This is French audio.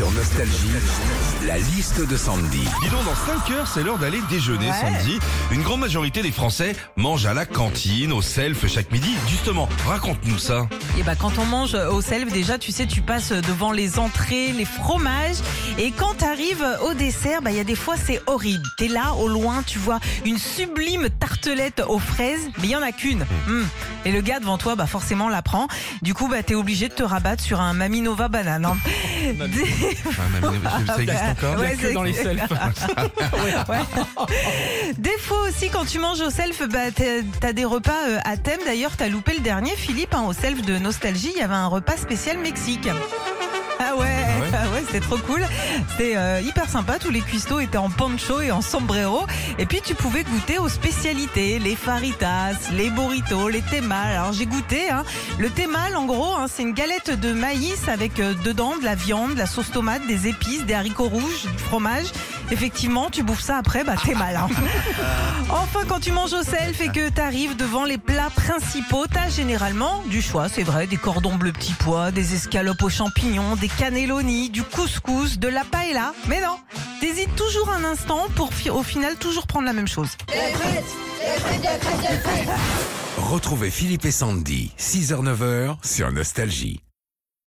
Sur Nostalgie, la liste de Sandy. Dis donc, dans 5 heures, c'est l'heure d'aller déjeuner, Ouais. Sandy. Une grande majorité des Français mangent à la cantine, au self, chaque midi. Justement, raconte-nous ça. Et bah quand on mange au self, déjà tu sais, tu passes devant les entrées, les fromages, et quand t'arrives au dessert, bah il y a des fois c'est horrible. T'es là au loin, tu vois une sublime tartelette aux fraises, mais il y en a qu'une. Hum. Et le gars devant toi, bah forcément la prend. Du coup, bah t'es obligé de te rabattre sur un Maminova banane. hein. Ah, ça existe encore Ouais, c'est- dans les selfs. Des fois aussi, quand tu manges au self, bah, t'as t'as des repas euh, à thème. D'ailleurs, t'as loupé le dernier, Philippe, hein, au self de Nostalgie. Il y avait un repas spécial Mexique. Ah ouais, ouais, c'était trop cool. C'était euh, hyper sympa. Tous les cuistots étaient en pancho et en sombrero. Et puis tu pouvais goûter aux spécialités, les faritas, les burritos, les temal. Alors j'ai goûté. Hein. Le temal, en gros, hein, c'est une galette de maïs avec euh, dedans de la viande, de la sauce tomate, des épices, des haricots rouges, du fromage. Effectivement, tu bouffes ça après, bah t'es mal. hein. Enfin, quand tu manges au self et que t'arrives devant les plats principaux, t'as généralement du choix, c'est vrai, des cordons bleus petits pois, des escalopes aux champignons, des cannelloni, du couscous, de la paella. Mais non, t'hésites toujours un instant pour au final toujours prendre la même chose. Retrouvez Philippe et Sandy, 6h-9h sur Nostalgie.